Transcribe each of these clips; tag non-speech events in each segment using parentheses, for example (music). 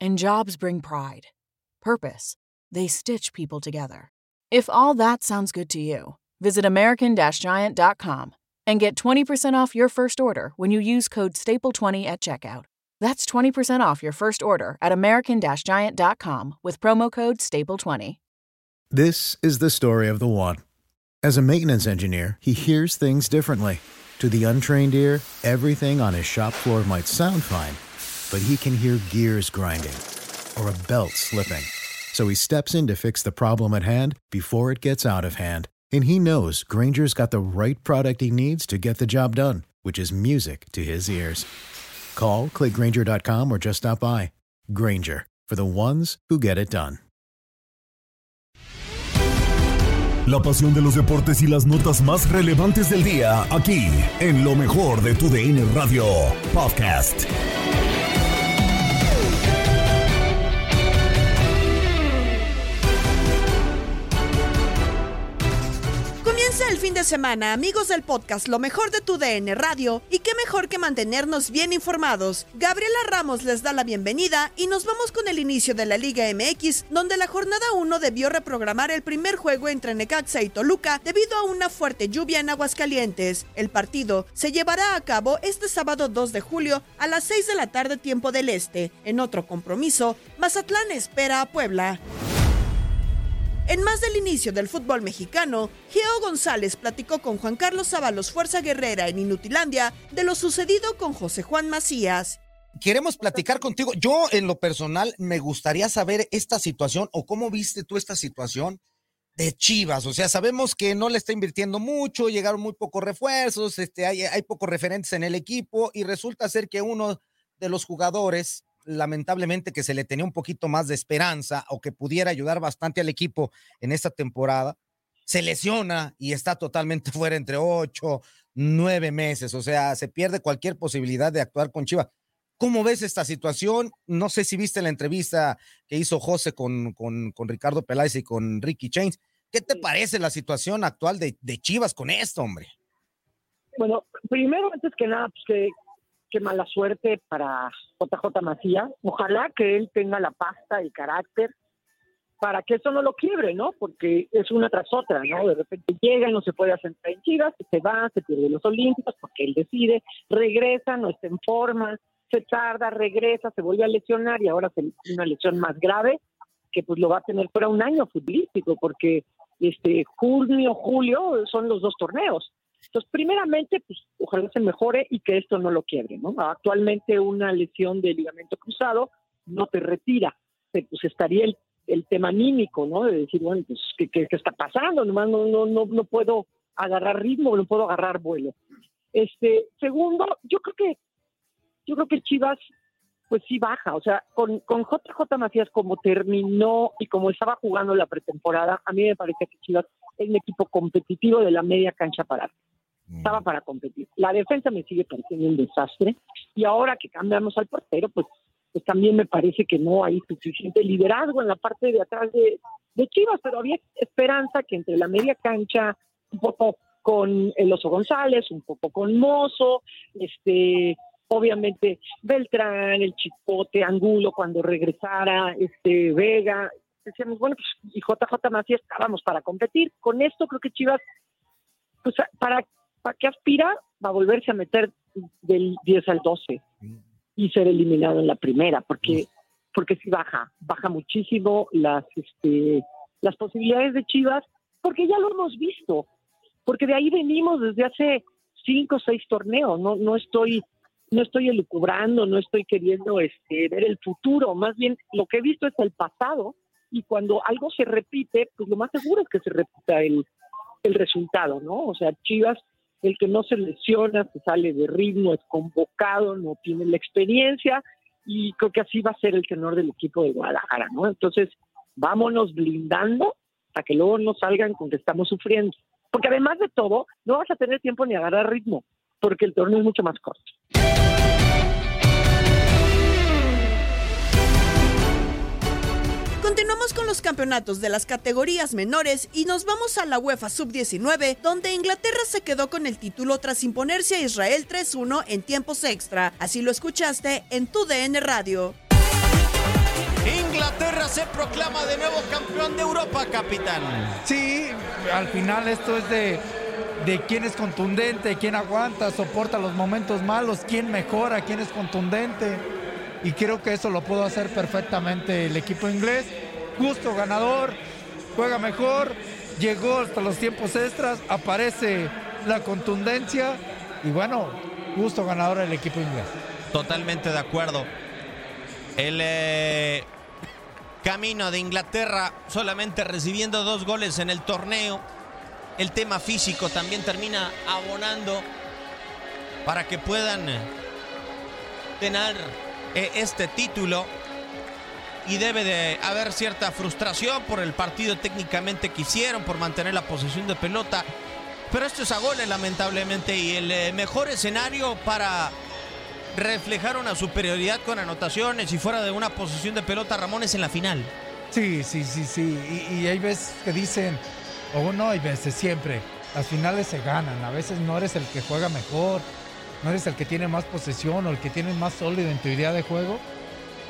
And jobs bring pride, purpose. They stitch people together. If all that sounds good to you, visit American Giant.com and get 20% off your first order when you use code STAPLE20 at checkout. That's 20% off your first order at American Giant.com with promo code STAPLE20. This is the story of the one. As a maintenance engineer, he hears things differently. To the untrained ear, everything on his shop floor might sound fine, but he can hear gears grinding or a belt slipping. So he steps in to fix the problem at hand before it gets out of hand. And he knows Granger's got the right product he needs to get the job done, which is music to his ears. Call, clickgranger.com, or just stop by. Granger, for the ones who get it done. La pasión de los deportes y las notas más relevantes del día, aquí, en lo mejor de tu DN Radio Podcast. Comienza el fin de semana, amigos del podcast Lo mejor de tu DN Radio, y qué mejor que mantenernos bien informados. Gabriela Ramos les da la bienvenida y nos vamos con el inicio de la Liga MX, donde la jornada 1 debió reprogramar el primer juego entre Necaxa y Toluca debido a una fuerte lluvia en Aguascalientes. El partido se llevará a cabo este sábado 2 de julio a las 6 de la tarde tiempo del Este. En otro compromiso, Mazatlán espera a Puebla. En más del inicio del fútbol mexicano, Geo González platicó con Juan Carlos Sábalos Fuerza Guerrera en Inutilandia de lo sucedido con José Juan Macías. Queremos platicar contigo. Yo, en lo personal, me gustaría saber esta situación o cómo viste tú esta situación de Chivas. O sea, sabemos que no le está invirtiendo mucho, llegaron muy pocos refuerzos, este, hay, hay pocos referentes en el equipo y resulta ser que uno de los jugadores lamentablemente que se le tenía un poquito más de esperanza o que pudiera ayudar bastante al equipo en esta temporada, se lesiona y está totalmente (laughs) fuera entre ocho, nueve meses, o sea, se pierde cualquier posibilidad de actuar con Chivas. ¿Cómo ves esta situación? No sé si viste la entrevista que hizo José con, con, con Ricardo Peláez y con Ricky Chains. ¿Qué te parece la situación actual de, de Chivas con esto, hombre? Bueno, primero, antes que nada, pues que, qué mala suerte para JJ Macías. Ojalá que él tenga la pasta y carácter para que eso no lo quiebre, ¿no? Porque es una tras otra, ¿no? De repente llega y no se puede asentar en Chivas, se va, se pierde los Olímpicos porque él decide, regresa, no está en forma, se tarda, regresa, se vuelve a lesionar y ahora se una lesión más grave que pues lo va a tener fuera un año futbolístico porque este junio, julio son los dos torneos. Entonces, primeramente, pues ojalá se mejore y que esto no lo quiebre, ¿no? Actualmente una lesión de ligamento cruzado no te retira, pues estaría el, el tema anímico, ¿no? De decir, bueno, pues, ¿qué, qué, qué está pasando? Nomás no, no, no, no puedo agarrar ritmo, no puedo agarrar vuelo. Este, segundo, yo creo que, yo creo que Chivas, pues sí baja, o sea, con, con JJ Macías como terminó y como estaba jugando la pretemporada, a mí me parece que Chivas es un equipo competitivo de la media cancha para arriba estaba para competir. La defensa me sigue pareciendo un desastre. Y ahora que cambiamos al portero, pues pues también me parece que no hay suficiente liderazgo en la parte de atrás de, de Chivas, pero había esperanza que entre la media cancha, un poco con el Oso González, un poco con Mozo, este, obviamente Beltrán, el Chipote, Angulo cuando regresara, este Vega, decíamos, bueno, pues y JJ Macías estábamos para competir. Con esto creo que Chivas, pues para, para que aspira, va a volverse a meter del 10 al 12 y ser eliminado en la primera, porque porque sí baja, baja muchísimo las este las posibilidades de Chivas, porque ya lo hemos visto, porque de ahí venimos desde hace cinco o seis torneos, no no estoy no estoy elucubrando, no estoy queriendo este ver el futuro, más bien lo que he visto es el pasado y cuando algo se repite, pues lo más seguro es que se repita el, el resultado, ¿no? O sea, Chivas el que no se lesiona, se sale de ritmo, es convocado, no tiene la experiencia y creo que así va a ser el tenor del equipo de Guadalajara, ¿no? Entonces, vámonos blindando para que luego no salgan con que estamos sufriendo. Porque además de todo, no vas a tener tiempo ni agarrar ritmo, porque el torneo es mucho más corto. Continuamos con los campeonatos de las categorías menores y nos vamos a la UEFA Sub-19, donde Inglaterra se quedó con el título tras imponerse a Israel 3-1 en tiempos extra. Así lo escuchaste en tu DN Radio. Inglaterra se proclama de nuevo campeón de Europa, capitán. Sí, al final esto es de, de quién es contundente, quién aguanta, soporta los momentos malos, quién mejora, quién es contundente y creo que eso lo pudo hacer perfectamente el equipo inglés. Justo ganador, juega mejor, llegó hasta los tiempos extras, aparece la contundencia y bueno, justo ganador el equipo inglés. Totalmente de acuerdo. El eh, camino de Inglaterra solamente recibiendo dos goles en el torneo. El tema físico también termina abonando para que puedan tener eh, este título y debe de haber cierta frustración por el partido técnicamente que hicieron, por mantener la posesión de pelota. Pero esto es a goles lamentablemente y el eh, mejor escenario para reflejar una superioridad con anotaciones y fuera de una posesión de pelota Ramón es en la final. Sí, sí, sí, sí. Y, hay veces que dicen, o no hay veces, siempre, las finales se ganan. A veces no eres el que juega mejor, no eres el que tiene más posesión o el que tiene más sólido en tu idea de juego.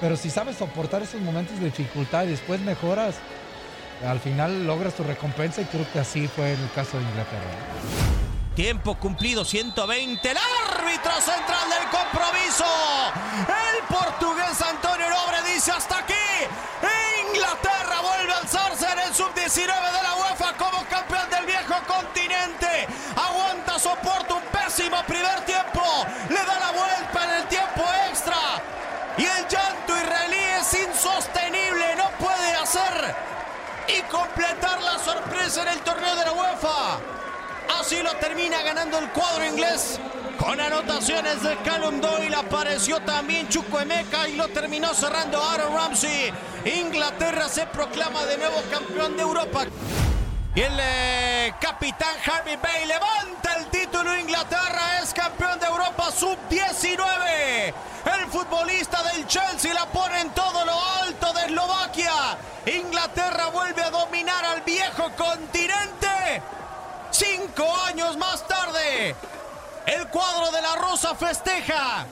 Pero si sabes soportar esos momentos de dificultad y después mejoras, al final logras tu recompensa y creo que así fue en el caso de Inglaterra. Tiempo cumplido, 120. El árbitro central del compromiso. El portugués Antonio Nobre dice hasta aquí. Inglaterra vuelve a alzarse en el sub-19 de la UEFA como campeón del viejo continente. Aguanta, soporta un pésimo primer tiempo. Completar la sorpresa en el torneo de la UEFA. Así lo termina ganando el cuadro inglés. Con anotaciones de Callum Doyle apareció también Chukwemeka y lo terminó cerrando Aaron Ramsey. Inglaterra se proclama de nuevo campeón de Europa. Y el eh, capitán Harvey Bay levanta el título. Inglaterra es campeón de Europa sub-19. El futbolista del Chelsea la pone en todo lo alto de Eslovaquia. Inglaterra vuelve a dominar al viejo continente. Cinco años más tarde, el cuadro de la Rosa festeja.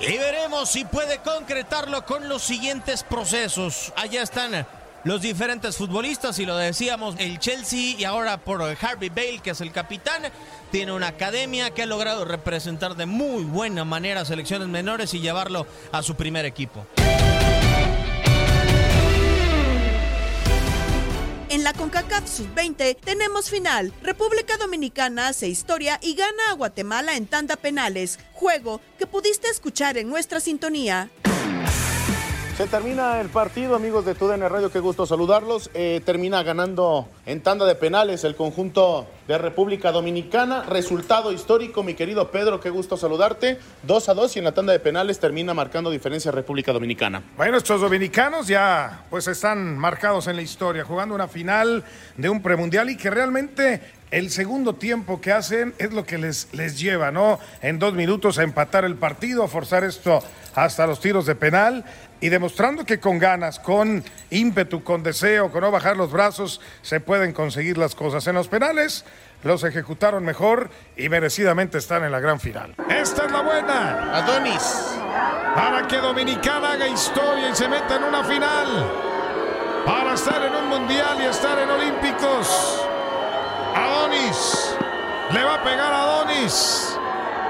Y veremos si puede concretarlo con los siguientes procesos. Allá están los diferentes futbolistas y lo decíamos, el Chelsea y ahora por Harvey Bale, que es el capitán, tiene una academia que ha logrado representar de muy buena manera selecciones menores y llevarlo a su primer equipo. En la CONCACAF Sub-20 tenemos final. República Dominicana hace historia y gana a Guatemala en tanda penales. Juego que pudiste escuchar en nuestra sintonía. Se termina el partido, amigos de TUDN Radio, qué gusto saludarlos. Eh, termina ganando en tanda de penales el conjunto de República Dominicana. Resultado histórico, mi querido Pedro, qué gusto saludarte. 2 a 2 y en la tanda de penales termina marcando diferencia República Dominicana. Bueno, estos dominicanos ya pues están marcados en la historia, jugando una final de un premundial y que realmente el segundo tiempo que hacen es lo que les, les lleva, ¿no? En dos minutos a empatar el partido, a forzar esto hasta los tiros de penal y demostrando que con ganas, con ímpetu, con deseo, con no bajar los brazos, se pueden conseguir las cosas. En los penales los ejecutaron mejor y merecidamente están en la gran final. Esta es la buena. Adonis. Para que Dominicana haga historia y se meta en una final. Para estar en un mundial y estar en Olímpicos. Adonis. Le va a pegar a Adonis.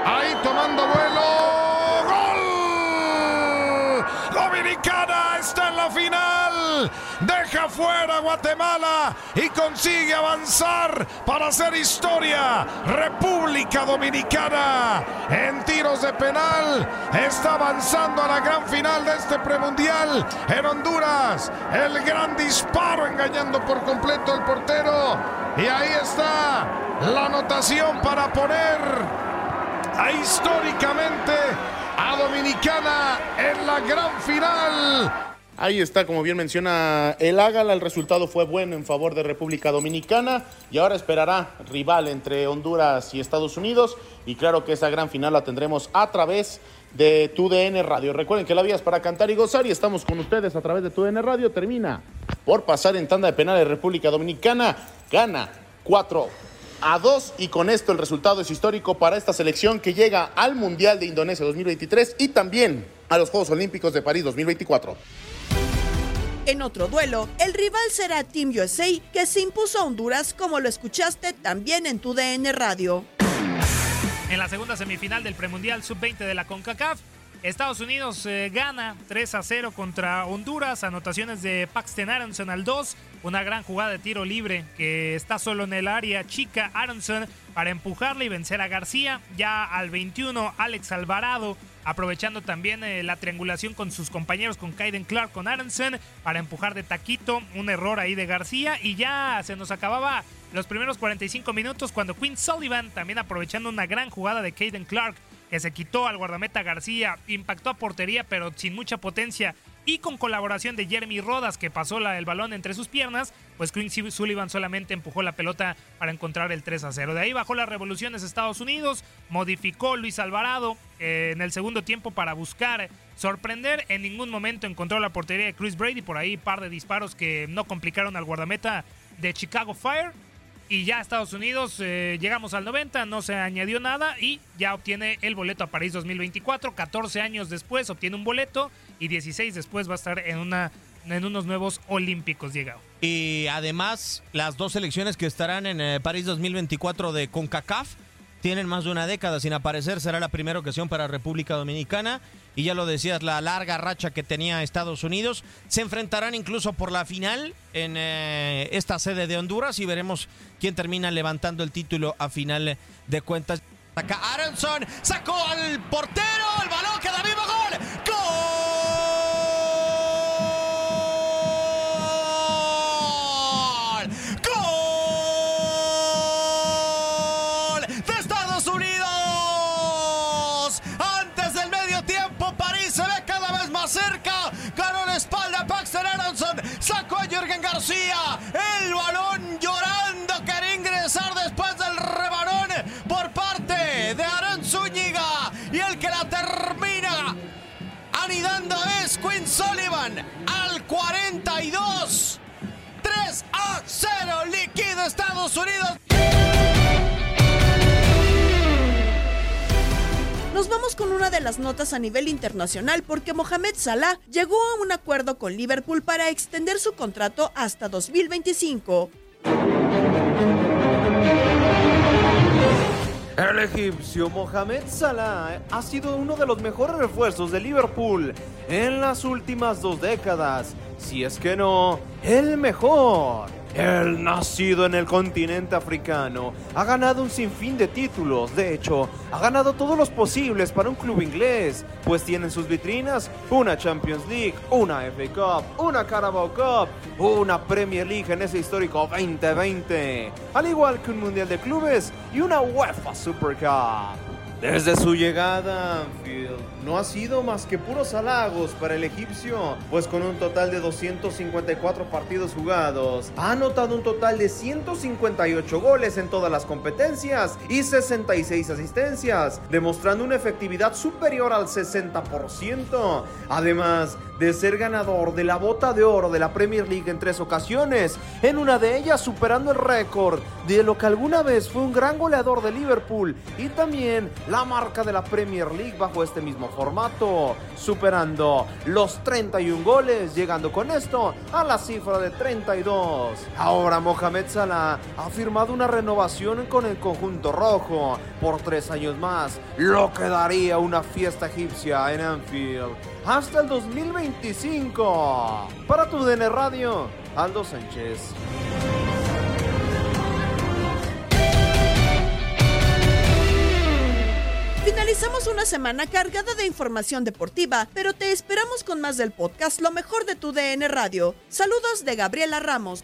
Ahí tomando vuelo. ¡Gol! Dominicana está en la final. Deja fuera Guatemala y consigue avanzar para hacer historia. República Dominicana en tiros de penal está avanzando a la gran final de este premundial en Honduras. El gran disparo engañando por completo al portero. Y ahí está la anotación para poner a históricamente a Dominicana en la gran final. Ahí está, como bien menciona el Ágala, el resultado fue bueno en favor de República Dominicana y ahora esperará rival entre Honduras y Estados Unidos y claro que esa gran final la tendremos a través de TUDN Radio. Recuerden que la vía es para cantar y gozar y estamos con ustedes a través de TUDN Radio. Termina por pasar en tanda de penales República Dominicana, gana 4 a 2 y con esto el resultado es histórico para esta selección que llega al Mundial de Indonesia 2023 y también a los Juegos Olímpicos de París 2024. En otro duelo, el rival será Team USA, que se impuso a Honduras como lo escuchaste también en tu DN Radio. En la segunda semifinal del premundial sub-20 de la CONCACAF, Estados Unidos eh, gana 3 a 0 contra Honduras, anotaciones de Paxton Aronson al 2, una gran jugada de tiro libre que está solo en el área. Chica Aronson para empujarle y vencer a García, ya al 21 Alex Alvarado aprovechando también eh, la triangulación con sus compañeros, con Kaiden Clark, con Aronson, para empujar de taquito, un error ahí de García. Y ya se nos acababa los primeros 45 minutos cuando Quinn Sullivan, también aprovechando una gran jugada de Kaiden Clark, que se quitó al guardameta García, impactó a portería pero sin mucha potencia y con colaboración de Jeremy Rodas que pasó la, el balón entre sus piernas, pues Quinn Sullivan solamente empujó la pelota para encontrar el 3 a 0. De ahí bajó las revoluciones Estados Unidos, modificó Luis Alvarado eh, en el segundo tiempo para buscar sorprender. En ningún momento encontró la portería de Chris Brady, por ahí par de disparos que no complicaron al guardameta de Chicago Fire. Y ya Estados Unidos, eh, llegamos al 90, no se añadió nada y ya obtiene el boleto a París 2024. 14 años después obtiene un boleto y 16 después va a estar en, una, en unos nuevos Olímpicos, llegado. Y además, las dos selecciones que estarán en eh, París 2024 de CONCACAF tienen más de una década sin aparecer. Será la primera ocasión para República Dominicana. Y ya lo decías, la larga racha que tenía Estados Unidos. Se enfrentarán incluso por la final en eh, esta sede de Honduras y veremos quién termina levantando el título a final de cuentas. Acá Aronson sacó al portero, el balón queda vivo, gol. Es Quinn Sullivan al 42. 3 a 0. Liquida Estados Unidos. Nos vamos con una de las notas a nivel internacional porque Mohamed Salah llegó a un acuerdo con Liverpool para extender su contrato hasta 2025. El egipcio Mohamed Salah ha sido uno de los mejores refuerzos de Liverpool en las últimas dos décadas, si es que no, el mejor. El nacido en el continente africano ha ganado un sinfín de títulos, de hecho, ha ganado todos los posibles para un club inglés, pues tiene en sus vitrinas una Champions League, una FA Cup, una Carabao Cup, una Premier League en ese histórico 2020, al igual que un Mundial de Clubes y una UEFA Super Cup. Desde su llegada Anfield, no ha sido más que puros halagos para el egipcio, pues con un total de 254 partidos jugados, ha anotado un total de 158 goles en todas las competencias y 66 asistencias, demostrando una efectividad superior al 60%, además de ser ganador de la bota de oro de la Premier League en tres ocasiones, en una de ellas superando el récord de lo que alguna vez fue un gran goleador de Liverpool y también la marca de la Premier League bajo este mismo formato, superando los 31 goles, llegando con esto a la cifra de 32. Ahora Mohamed Salah ha firmado una renovación con el conjunto rojo por tres años más, lo que daría una fiesta egipcia en Anfield hasta el 2025. Para tu DN Radio, Aldo Sánchez. Finalizamos una semana cargada de información deportiva, pero te esperamos con más del podcast Lo mejor de tu DN Radio. Saludos de Gabriela Ramos.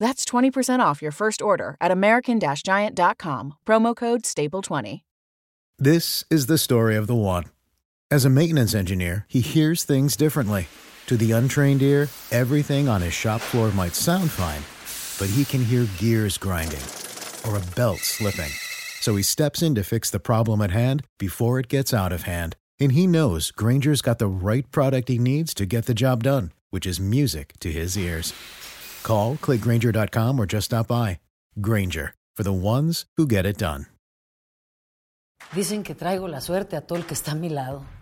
That's 20% off your first order at American Giant.com, promo code STAPLE20. This is the story of the one. As a maintenance engineer, he hears things differently. To the untrained ear, everything on his shop floor might sound fine, but he can hear gears grinding or a belt slipping. So he steps in to fix the problem at hand before it gets out of hand. And he knows Granger's got the right product he needs to get the job done, which is music to his ears. Call, clickgranger.com, or just stop by. Granger, for the ones who get it done. Dicen que traigo la suerte a todo el que está a mi lado.